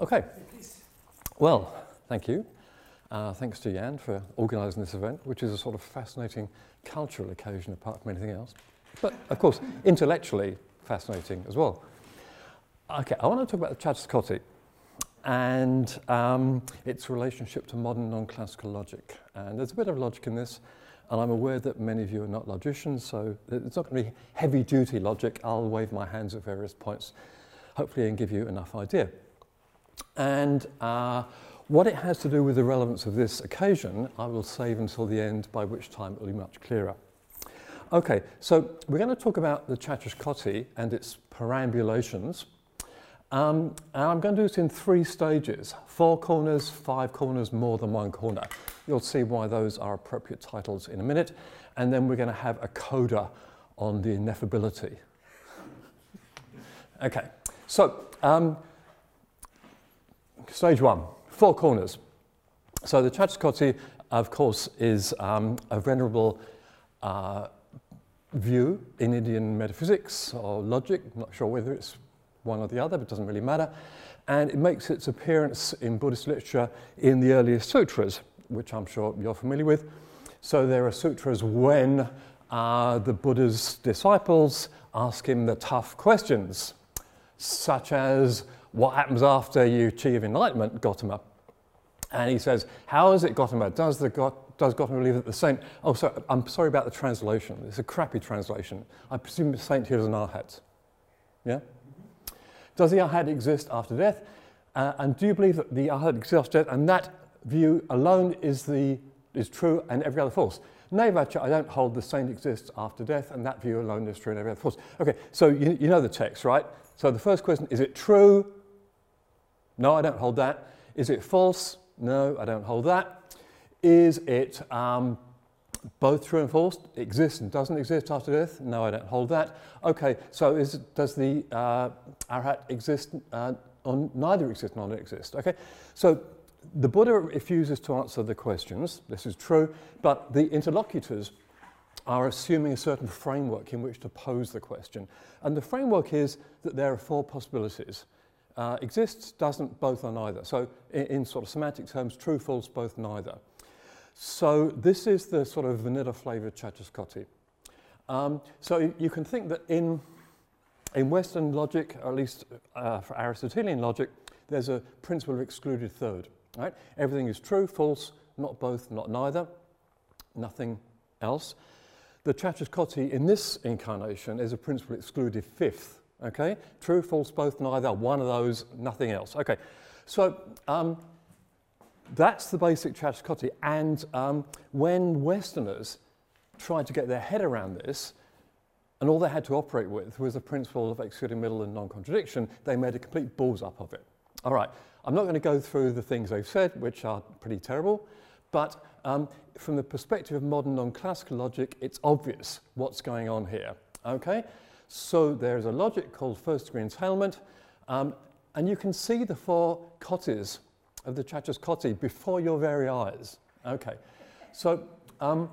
Okay. Well, thank you. Uh, thanks to Jan for organising this event, which is a sort of fascinating cultural occasion apart from anything else. But, of course, intellectually fascinating as well. Okay, I want to talk about the Catuskoti and um, its relationship to modern non-classical logic. And there's a bit of logic in this, and I'm aware that many of you are not logicians, so it's not going to be heavy-duty logic. I'll wave my hands at various points, hopefully, and give you enough idea. And uh, what it has to do with the relevance of this occasion, I will save until the end, by which time it will be much clearer. Okay, so we're going to talk about the Catuskoti and its perambulations. Um, and I'm going to do it in three stages, four corners, five corners, more than one corner. You'll see why those are appropriate titles in a minute. And then we're going to have a coda on the ineffability. okay, so um, stage one, four corners. So the Catuskoti, of course, is um, a venerable uh, view in Indian metaphysics or logic. I'm not sure whether it's one or the other, but it doesn't really matter. And it makes its appearance in Buddhist literature in the earliest sutras, which I'm sure you're familiar with. So there are sutras when uh, the Buddha's disciples ask him the tough questions, such as, what happens after you achieve enlightenment, Gautama? And he says, how is it Gautama? Does, the does Gautama believe that the saint... Oh, sorry, I'm sorry about the translation. It's a crappy translation. I presume the saint here is an arhat. Yeah? Does the arhat exist after death? Uh, and do you believe that the arhat exists after death and that view alone is, the, is true and every other false? Naivacha, I don't hold the saint exists after death and that view alone is true and every other false. Okay, so you, you know the text, right? So the first question, is it true? No, I don't hold that. Is it false? No, I don't hold that. Is it um, both true and false? Exists and doesn't exist after death? No, I don't hold that. Okay, so is, does the uh, arhat exist uh, or neither exist nor exist? Okay, so the Buddha refuses to answer the questions. This is true, but the interlocutors are assuming a certain framework in which to pose the question. And the framework is that there are four possibilities. Uh, exists, doesn't, both or neither. So in, in sort of semantic terms, true, false, both, neither. So this is the sort of vanilla flavored Catuskoti. Um, so you can think that in, in Western logic, or at least uh, for Aristotelian logic, there's a principle of excluded third. Right? Everything is true, false, not both, not neither, nothing else. The Catuskoti in this incarnation is a principle excluded fifth. Okay, true, false, both, neither, one of those, nothing else. Okay, so um, that's the basic Catuskoti. And um, when Westerners tried to get their head around this, and all they had to operate with was the principle of excluding middle and non-contradiction, they made a complete balls up of it. All right, I'm not going to go through the things they've said, which are pretty terrible, but um, from the perspective of modern non-classical logic, it's obvious what's going on here. Okay? So there's a logic called first degree entailment, um, and you can see the four kotis of the Catuskoti before your very eyes. Okay, so um,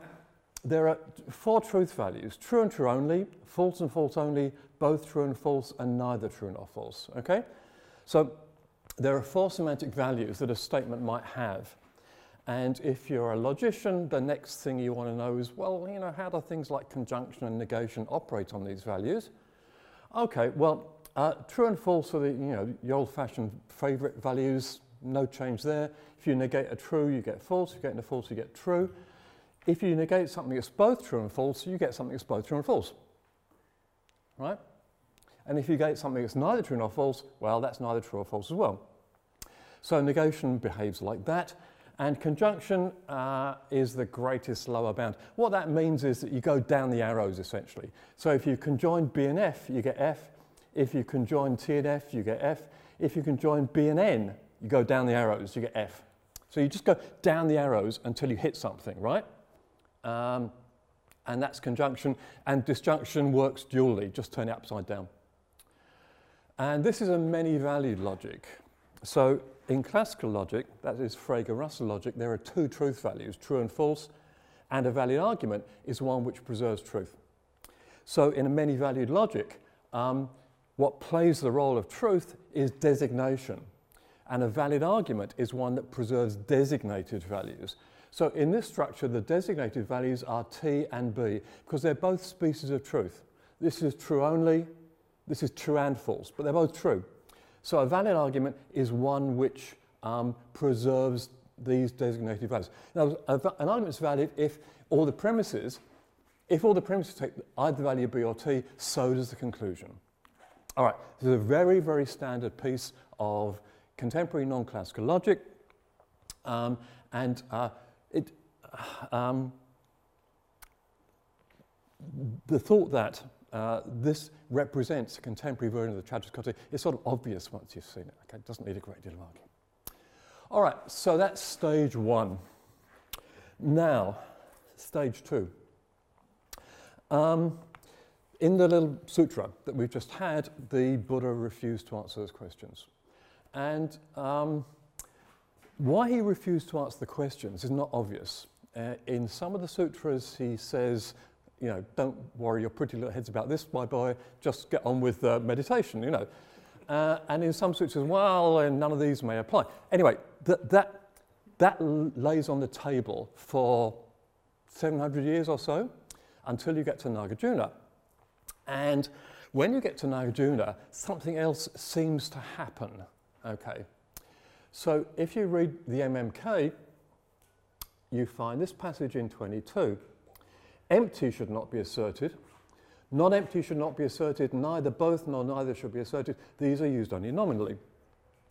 there are four truth values, true and true only, false and false only, both true and false, and neither true nor false, okay? So there are four semantic values that a statement might have. And if you're a logician, the next thing you want to know is, well, you know, how do things like conjunction and negation operate on these values? Okay, well, uh, true and false are the, you know, the old-fashioned favorite values, no change there. If you negate a true, you get false. If you get a false, you get true. If you negate something that's both true and false, you get something that's both true and false. Right? And if you negate something that's neither true nor false, well, that's neither true or false as well. So negation behaves like that. And conjunction uh, is the greatest lower bound. What that means is that you go down the arrows, essentially. So if you conjoin B and F, you get F. If you conjoin T and F, you get F. If you conjoin B and N, you go down the arrows, you get F. So you just go down the arrows until you hit something, right? Um, and that's conjunction. And disjunction works dually, just turn it upside down. And this is a many-valued logic. So in classical logic, that is Frege-Russell logic, there are two truth values, true and false, and a valid argument is one which preserves truth. So in a many-valued logic, um, what plays the role of truth is designation. And a valid argument is one that preserves designated values. So in this structure, the designated values are T and B because they're both species of truth. This is true only, this is true and false, but they're both true. So a valid argument is one which um, preserves these designated values. Now, an argument is valid if all the premises, if all the premises take either the value B or T, so does the conclusion. All right, this is a very, very standard piece of contemporary non-classical logic, um, and uh, it, um, the thought that uh, this represents a contemporary version of the Catuskoti is sort of obvious once you've seen it. Okay, it doesn't need a great deal of argument. All right, so that's stage one. Now, stage two. Um, in the little sutra that we've just had, the Buddha refused to answer those questions. And um, why he refused to answer the questions is not obvious. Uh, in some of the sutras, he says, you know, don't worry your pretty little heads about this, my boy, just get on with uh, meditation, you know. Uh, and in some sutras, well, none of these may apply. Anyway, that, that, that lays on the table for 700 years or so until you get to Nagarjuna. And when you get to Nagarjuna, something else seems to happen. Okay. So if you read the MMK, you find this passage in 22. Empty should not be asserted. Non empty should not be asserted. Neither both nor neither should be asserted. These are used only nominally.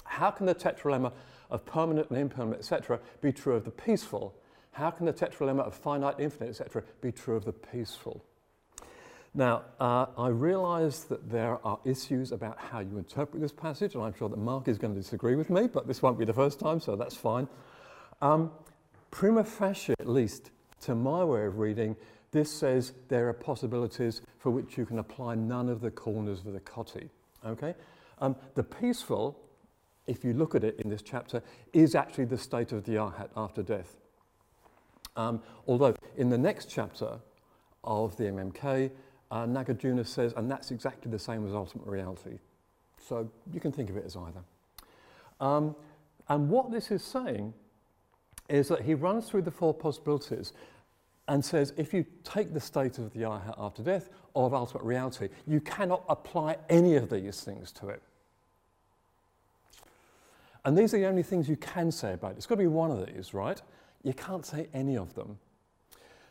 How can the tetralemma of permanent and impermanent, etc., be true of the peaceful? How can the tetralemma of finite, infinite, etc., be true of the peaceful? Now, uh, I realise that there are issues about how you interpret this passage, and I'm sure that Mark is going to disagree with me, but this won't be the first time, so that's fine. Um, prima facie, at least, to my way of reading, this says there are possibilities for which you can apply none of the corners of the koti. Okay? Um, the peaceful, if you look at it in this chapter, is actually the state of the arhat after death. Um, although in the next chapter of the MMK, uh, Nagarjuna says, and that's exactly the same as ultimate reality. So you can think of it as either. Um, and what this is saying is that he runs through the four possibilities and says if you take the state of the arhat after death or of ultimate reality, you cannot apply any of these things to it. And these are the only things you can say about it. It's got to be one of these, right? You can't say any of them.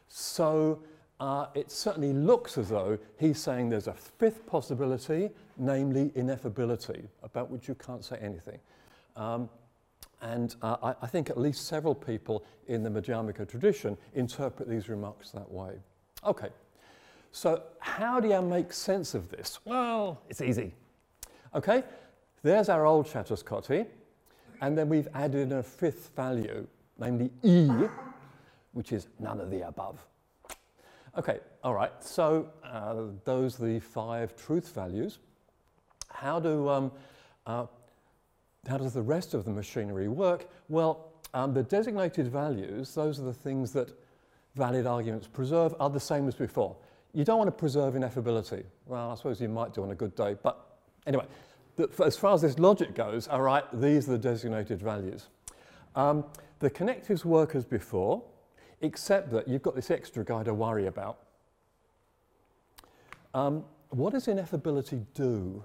So uh, it certainly looks as though he's saying there's a fifth possibility, namely ineffability, about which you can't say anything. Um, and uh, I, I, think at least several people in the Madhyamaka tradition interpret these remarks that way. Okay, so how do you make sense of this? Well, it's easy. Okay, there's our old Catuskoti, and then we've added a fifth value, namely E, which is none of the above. Okay, all right, so uh, those are the five truth values. How, do, um, uh, how does the rest of the machinery work? Well, um, the designated values, those are the things that valid arguments preserve, are the same as before. You don't want to preserve ineffability. Well, I suppose you might do on a good day, but anyway, the, as far as this logic goes, all right, these are the designated values. Um, the connectives work as before except that you've got this extra guy to worry about. Um, what does ineffability do?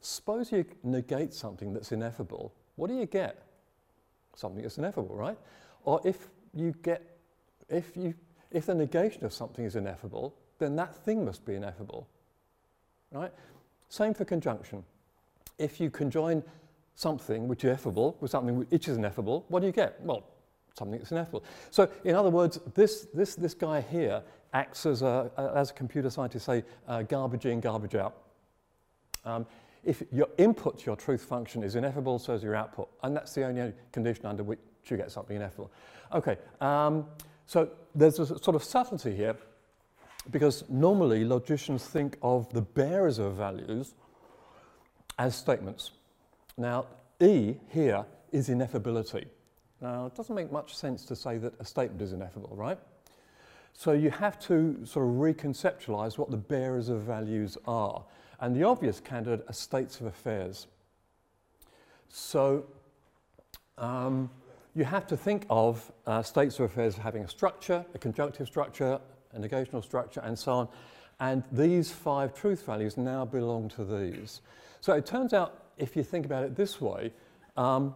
Suppose you negate something that's ineffable. What do you get? Something that's ineffable, right? Or if you get, if you, if the negation of something is ineffable, then that thing must be ineffable, right? Same for conjunction. If you conjoin something which is effable with something which is ineffable, what do you get? Well, something that's ineffable. So in other words, this, this, this guy here acts as a, as a computer scientist say, uh, garbage in, garbage out. Um, if your input to your truth function is ineffable, so is your output. And that's the only condition under which you get something ineffable. Okay, um, so there's a sort of subtlety here because normally logicians think of the bearers of values as statements. Now, E here is ineffability. Now, it doesn't make much sense to say that a statement is ineffable, right? So you have to sort of reconceptualize what the bearers of values are. And the obvious candidate are states of affairs. So um, you have to think of uh, states of affairs having a structure, a conjunctive structure, a negational structure, and so on. And these five truth values now belong to these. So it turns out, if you think about it this way, um,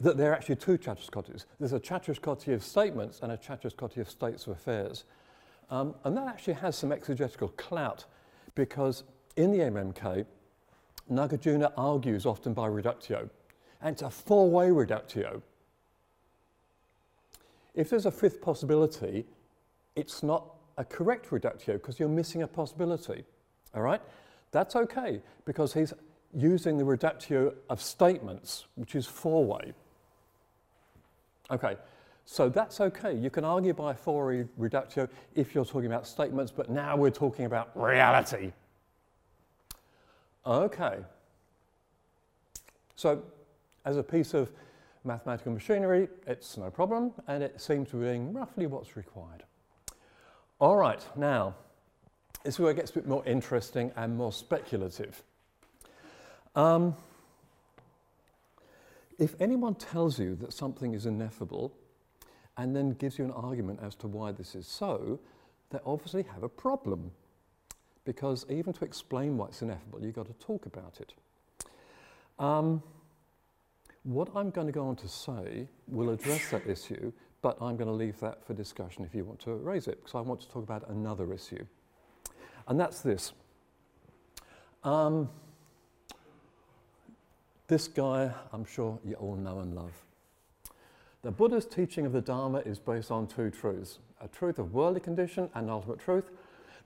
that there are actually two Catuskotis. There's a Catuskoti of statements and a Catuskoti of states of affairs. Um, and that actually has some exegetical clout because in the MMK, Nagarjuna argues often by reductio. And it's a four-way reductio. If there's a fifth possibility, it's not a correct reductio because you're missing a possibility. All right? That's okay because he's using the reductio of statements, which is four-way. Okay, so that's okay. You can argue by four-way reductio if you're talking about statements, but now we're talking about reality. Okay. So as a piece of mathematical machinery, it's no problem, and it seems to be doing roughly what's required. All right, now, this is where it gets a bit more interesting and more speculative. Um, if anyone tells you that something is ineffable and then gives you an argument as to why this is so, they obviously have a problem. Because even to explain why it's ineffable, you've got to talk about it. Um, what I'm going to go on to say will address that issue, but I'm going to leave that for discussion if you want to raise it, because I want to talk about another issue. And that's this. Um, this guy, I'm sure you all know and love. The Buddha's teaching of the Dharma is based on two truths a truth of worldly condition and ultimate truth.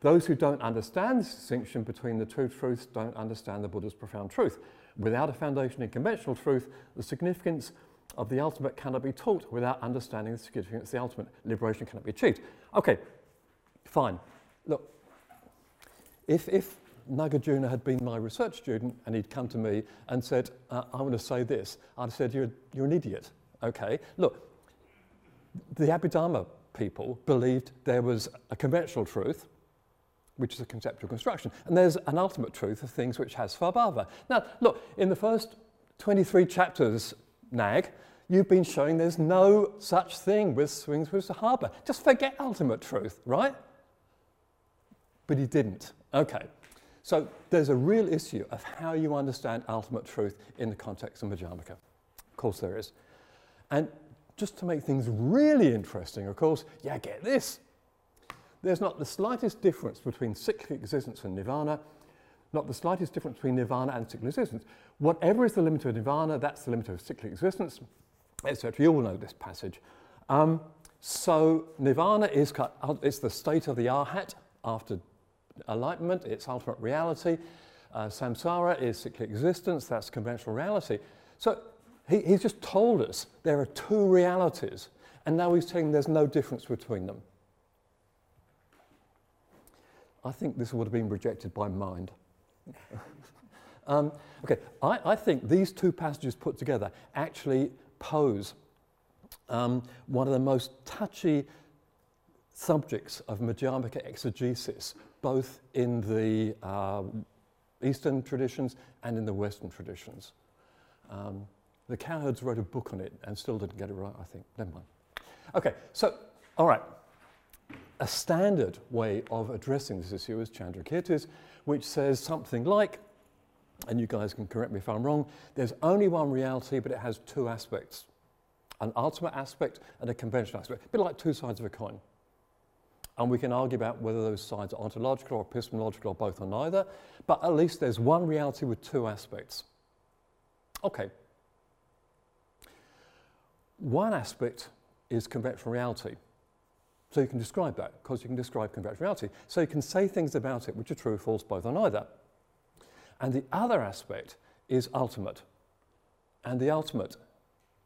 Those who don't understand this distinction between the two truths don't understand the Buddha's profound truth. Without a foundation in conventional truth, the significance of the ultimate cannot be taught without understanding the significance of the ultimate. Liberation cannot be achieved. Okay, fine. Look, if, if Nagarjuna had been my research student and he'd come to me and said, uh, I want to say this, I'd have said, you're, you're an idiot. Okay, look, the Abhidharma people believed there was a conventional truth, which is a conceptual construction, and there's an ultimate truth of things which has svabhava. Now, look, in the first 23 chapters, Nag, you've been showing there's no such thing with swings with Sahaba. Just forget ultimate truth, right? But he didn't. Okay. So there's a real issue of how you understand ultimate truth in the context of Madhyamaka. Of course there is. And just to make things really interesting, of course, yeah, get this. There's not the slightest difference between cyclic existence and nirvana, not the slightest difference between nirvana and cyclic existence. Whatever is the limit of nirvana, that's the limit of cyclic existence, etc. You all know this passage. Um, so nirvana is it's the state of the arhat after enlightenment, it's ultimate reality. Uh, samsara is cyclic existence, that's conventional reality. So he, he's just told us there are two realities, and now he's saying there's no difference between them. I think this would have been rejected by mind. um, okay, I, I, think these two passages put together actually pose um, one of the most touchy subjects of Madhyamaka exegesis, both in the uh, Eastern traditions and in the Western traditions. Um, the Cowherds wrote a book on it and still didn't get it right, I think. Never mind. Okay, so, all right. A standard way of addressing this issue is Chandrakirti's, which says something like, and you guys can correct me if I'm wrong, there's only one reality, but it has two aspects an ultimate aspect and a conventional aspect, a bit like two sides of a coin. And we can argue about whether those sides are ontological or epistemological or both or neither, but at least there's one reality with two aspects. Okay. One aspect is conventional reality. So you can describe that because you can describe conventional reality. So you can say things about it which are true, false, both or neither. And the other aspect is ultimate. And the ultimate,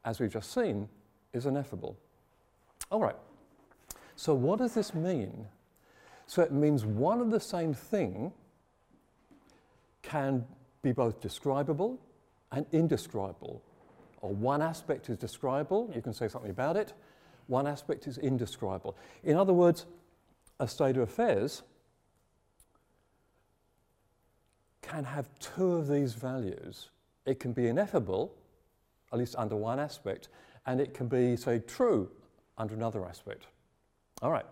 as we've just seen, is ineffable. All right. So what does this mean? So it means one and the same thing can be both describable and indescribable. Or one aspect is describable, you can say something about it. One aspect is indescribable. In other words, a state of affairs can have two of these values it can be ineffable, at least under one aspect, and it can be, say, true under another aspect. All right.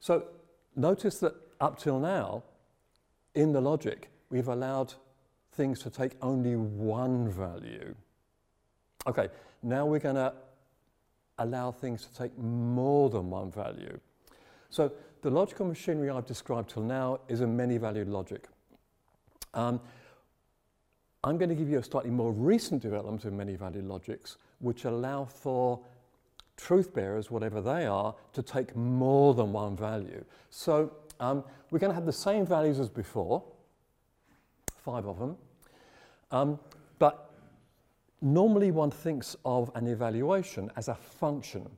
So notice that up till now, in the logic, we've allowed things to take only one value. Okay, now we're going to allow things to take more than one value. So the logical machinery I've described till now is a many-valued logic. Um, I'm going to give you a slightly more recent development of many-valued logics, which allow for truth bearers, whatever they are, to take more than one value. So um, we're going to have the same values as before, five of them, um, normally one thinks of an evaluation as a function.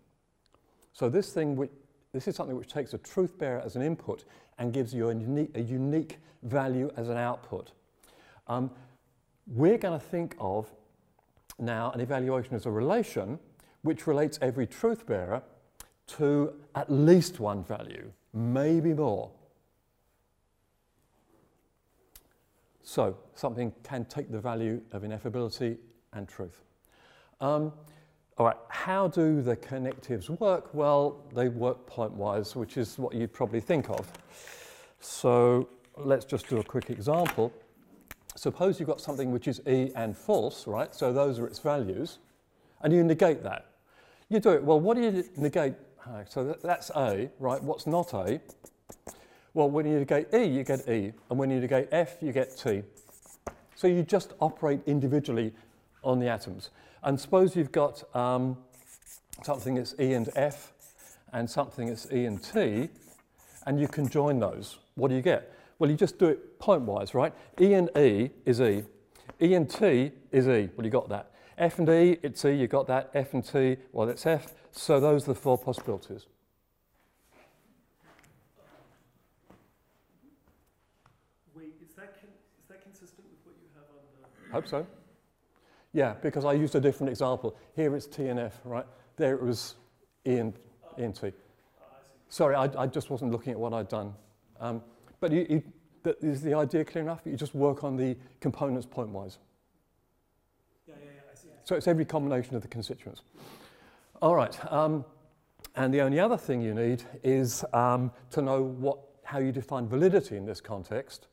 So this thing, which, this is something which takes a truth bearer as an input and gives you a unique, a unique value as an output. Um, we're going to think of now an evaluation as a relation which relates every truth bearer to at least one value, maybe more. So something can take the value of ineffability and truth. Um, all right, how do the connectives work? Well, they work pointwise, which is what you'd probably think of. So let's just do a quick example. Suppose you've got something which is E and false, right? So those are its values, and you negate that. You do it, well, what do you negate? So that's A, right? What's not A? Well, when you negate E, you get E, and when you negate F, you get T. So you just operate individually on the atoms. And suppose you've got um, something that's E and F, and something that's E and T, and you can join those. What do you get? Well, you just do it point-wise, right? E and E is E. E and T is E. Well, you got that. F and E, it's E, you got that. F and T, well, it's F. So those are the four possibilities. Wait, is that, is that consistent with what you have on the... Hope so. Yeah, because I used a different example. Here it's TNF, right? There it was E and, e and T. Sorry, I, I, just wasn't looking at what I'd done. Um, but you, you, is the idea clear enough? You just work on the components point-wise. Yeah, yeah, yeah, I see. So it's every combination of the constituents. All right, um, and the only other thing you need is um, to know what, how you define validity in this context.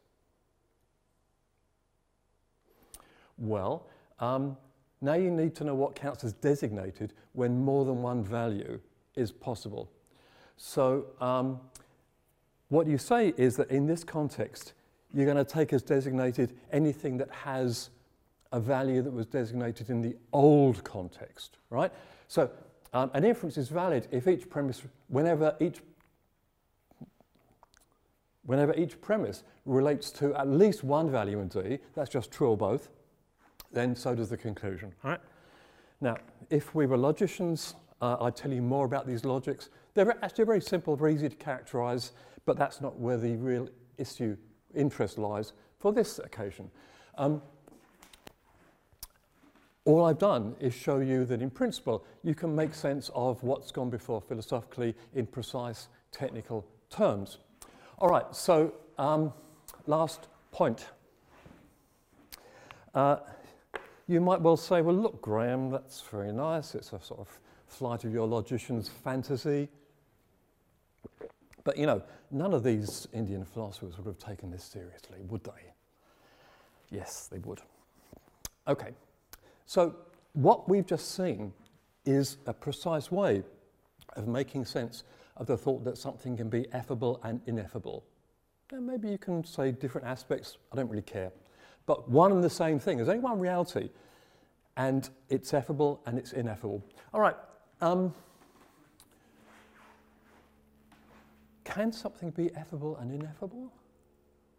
Well, um, now you need to know what counts as designated when more than one value is possible. So um, what you say is that in this context, you're going to take as designated anything that has a value that was designated in the old context, right? So um, an inference is valid if each premise, whenever each, whenever each premise relates to at least one value in D, that's just true or both, then so does the conclusion, right? Now, if we were logicians, uh, I'd tell you more about these logics. They're actually very simple, very easy to characterize. But that's not where the real issue interest lies for this occasion. Um, all I've done is show you that in principle you can make sense of what's gone before philosophically in precise technical terms. All right, so um, last point. Uh, you might well say, well, look, Graham, that's very nice. It's a sort of flight of your logician's fantasy. But you know, none of these Indian philosophers would have taken this seriously, would they? Yes, they would. Okay, so what we've just seen is a precise way of making sense of the thought that something can be effable and ineffable. Maybe you can say different aspects, I don't really care. But one and the same thing. There's only one reality, and it's effable and it's ineffable. All right. Um, Can something be effable and ineffable?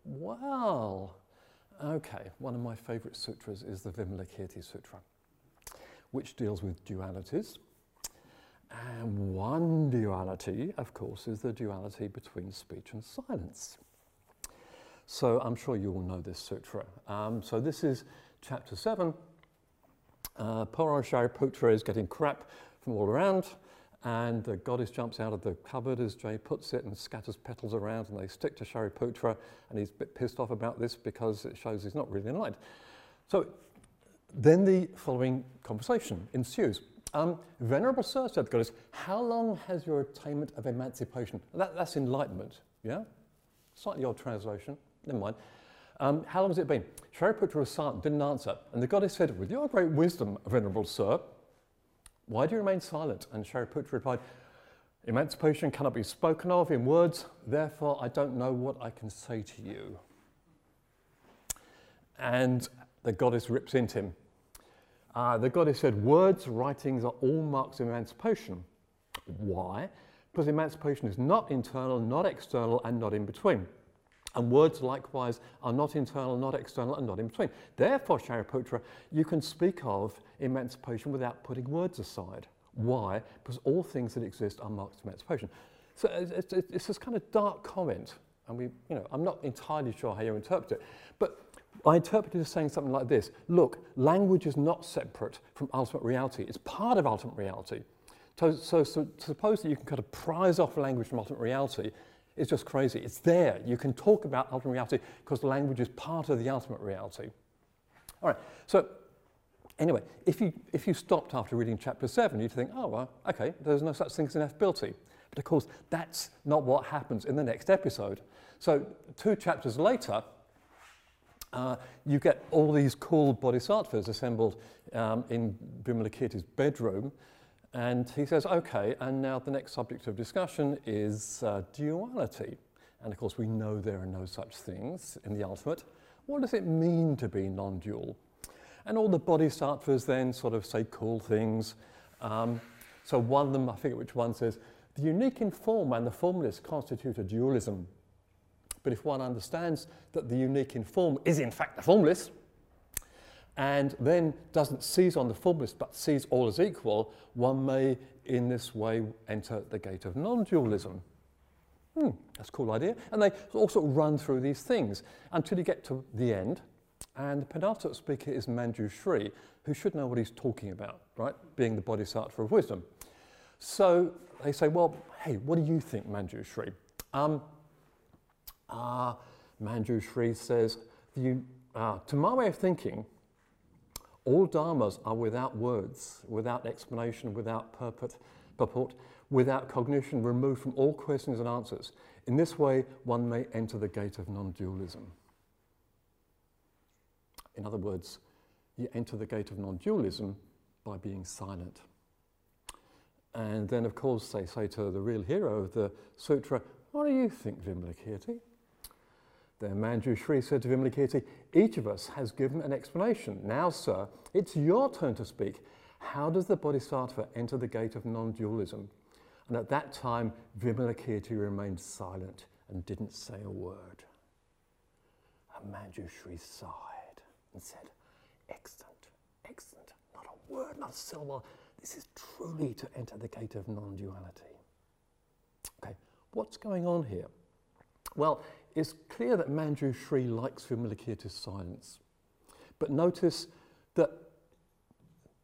Well, okay, one of my favorite sutras is the Vimalakirti Sutra, which deals with dualities. And one duality, of course, is the duality between speech and silence. So I'm sure you all know this sutra. Um, so this is chapter 7. Uh, Shariputra is getting crap from all around and the goddess jumps out of the cupboard, as Jay puts it, and scatters petals around, and they stick to Shariputra, and he's a bit pissed off about this because it shows he's not really enlightened. So then the following conversation ensues. Um, Venerable Sir, said the goddess, how long has your attainment of emancipation? That, that's enlightenment, yeah? Slightly odd translation, never mind. Um, how long has it been? Shariputra was silent, didn't answer. And the goddess said, With your great wisdom, Venerable Sir, why do you remain silent? And Shariputra replied, Emancipation cannot be spoken of in words, therefore I don't know what I can say to you. And the goddess rips into him. Uh, the goddess said, Words, writings are all marks of emancipation. Why? Because emancipation is not internal, not external, and not in between. And words likewise are not internal, not external, and not in between. Therefore, Shariputra, you can speak of emancipation without putting words aside. Why? Because all things that exist are marks of emancipation. So it's, it's, it's this kind of dark comment, and we, you know, I'm not entirely sure how you interpret it, but I interpret it as saying something like this. Look, language is not separate from ultimate reality. It's part of ultimate reality. So, so, so suppose that you can kind of prize off language from ultimate reality it's just crazy. It's there. You can talk about ultimate reality because language is part of the ultimate reality. All right, so anyway, if you, if you stopped after reading chapter 7, you'd think, oh, well, okay, there's no such thing as ineffability. But of course, that's not what happens in the next episode. So two chapters later, uh, you get all these cool bodhisattvas assembled um, in Vimalakirti's bedroom, and he says, okay, and now the next subject of discussion is uh, duality. And of course, we know there are no such things in the ultimate. What does it mean to be non dual? And all the bodhisattvas then sort of say cool things. Um, so one of them, I forget which one, says, the unique in form and the formless constitute a dualism. But if one understands that the unique in form is in fact the formless, and then doesn't seize on the formless but sees all as equal, one may in this way enter the gate of non-dualism. Hmm, that's a cool idea. And they also run through these things until you get to the end. And the penultimate speaker is Manjushri, who should know what he's talking about, right? Being the bodhisattva of wisdom. So they say, well, hey, what do you think, Manjushri? Um, uh, Manjushri says, uh, to my way of thinking, all dharmas are without words, without explanation, without purport, purport, without cognition, removed from all questions and answers. In this way, one may enter the gate of non dualism. In other words, you enter the gate of non dualism by being silent. And then, of course, they say to the real hero of the sutra, What do you think, Vimalakirti? Then Manjushri said to Vimalakirti, each of us has given an explanation. Now, sir, it's your turn to speak. How does the Bodhisattva enter the gate of non-dualism? And at that time, Vimalakirti remained silent and didn't say a word. And Manjushri sighed and said, excellent, excellent, not a word, not a syllable. This is truly to enter the gate of non-duality. Okay, what's going on here? Well, it's clear that Manju Manjushri likes Vimalakirti's silence. But notice that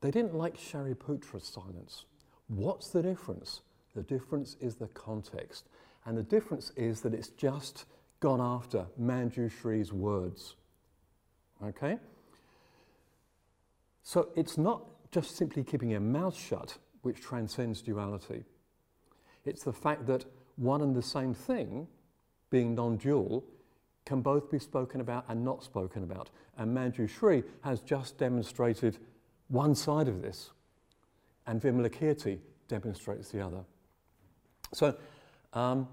they didn't like Shariputra's silence. What's the difference? The difference is the context. And the difference is that it's just gone after Manju Manjushri's words. Okay? So it's not just simply keeping your mouth shut which transcends duality. It's the fact that one and the same thing being non-dual, can both be spoken about and not spoken about. And Manjushri has just demonstrated one side of this, and Vimalakirti demonstrates the other. So um,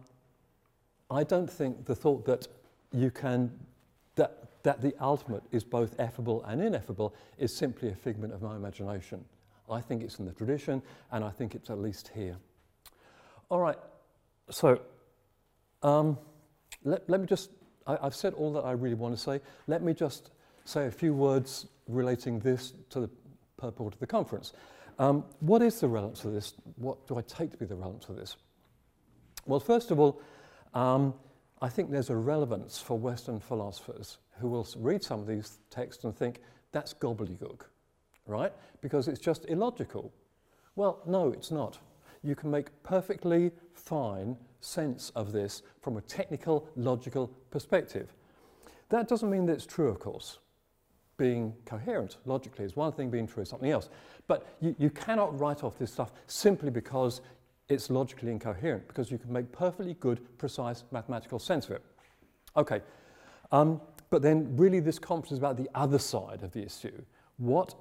I don't think the thought that you can, that, that the ultimate is both effable and ineffable is simply a figment of my imagination. I think it's in the tradition, and I think it's at least here. All right, so um, let, let me just, I, have said all that I really want to say. Let me just say a few words relating this to the purport of the conference. Um, what is the relevance of this? What do I take to be the relevance of this? Well, first of all, um, I think there's a relevance for Western philosophers who will read some of these texts and think that's gobbledygook, right? Because it's just illogical. Well, no, it's not. You can make perfectly fine sense of this from a technical, logical perspective. That doesn't mean that it's true, of course. being coherent logically is one thing, being true is something else. But you, you cannot write off this stuff simply because it's logically incoherent, because you can make perfectly good, precise mathematical sense of it. Okay, um, but then really this conference is about the other side of the issue. What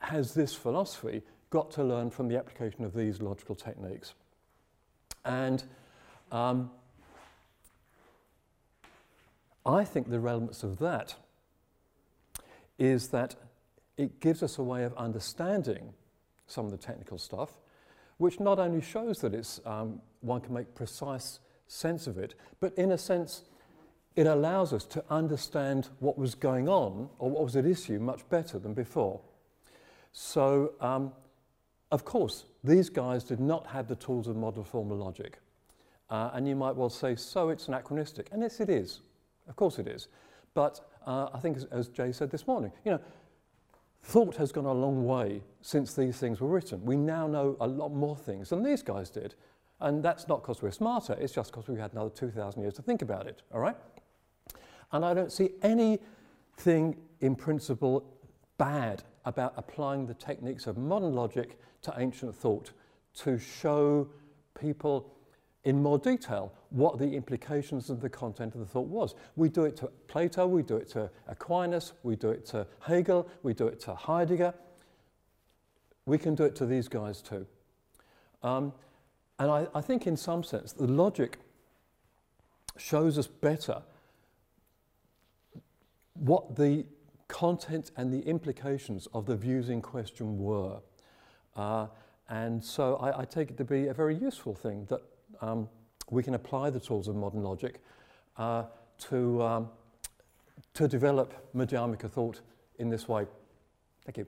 has this philosophy got to learn from the application of these logical techniques? And um, I think the relevance of that is that it gives us a way of understanding some of the technical stuff, which not only shows that it's, um, one can make precise sense of it, but in a sense, it allows us to understand what was going on or what was at issue much better than before. So, um, of course, these guys did not have the tools of modern formal logic. Uh, and you might well say, so it's anachronistic. And yes, it is. Of course it is. But uh, I think, as, as Jay said this morning, you know, thought has gone a long way since these things were written. We now know a lot more things than these guys did. And that's not because we're smarter, it's just because we've had another 2,000 years to think about it, all right? And I don't see anything in principle bad about applying the techniques of modern logic to ancient thought to show people in more detail what the implications of the content of the thought was. We do it to Plato, we do it to Aquinas, we do it to Hegel, we do it to Heidegger. We can do it to these guys too. Um, and I, I think in some sense the logic shows us better what the content and the implications of the views in question were. Uh, and so I, I, take it to be a very useful thing that um, we can apply the tools of modern logic uh, to, um, to develop Madhyamika thought in this way. Thank you.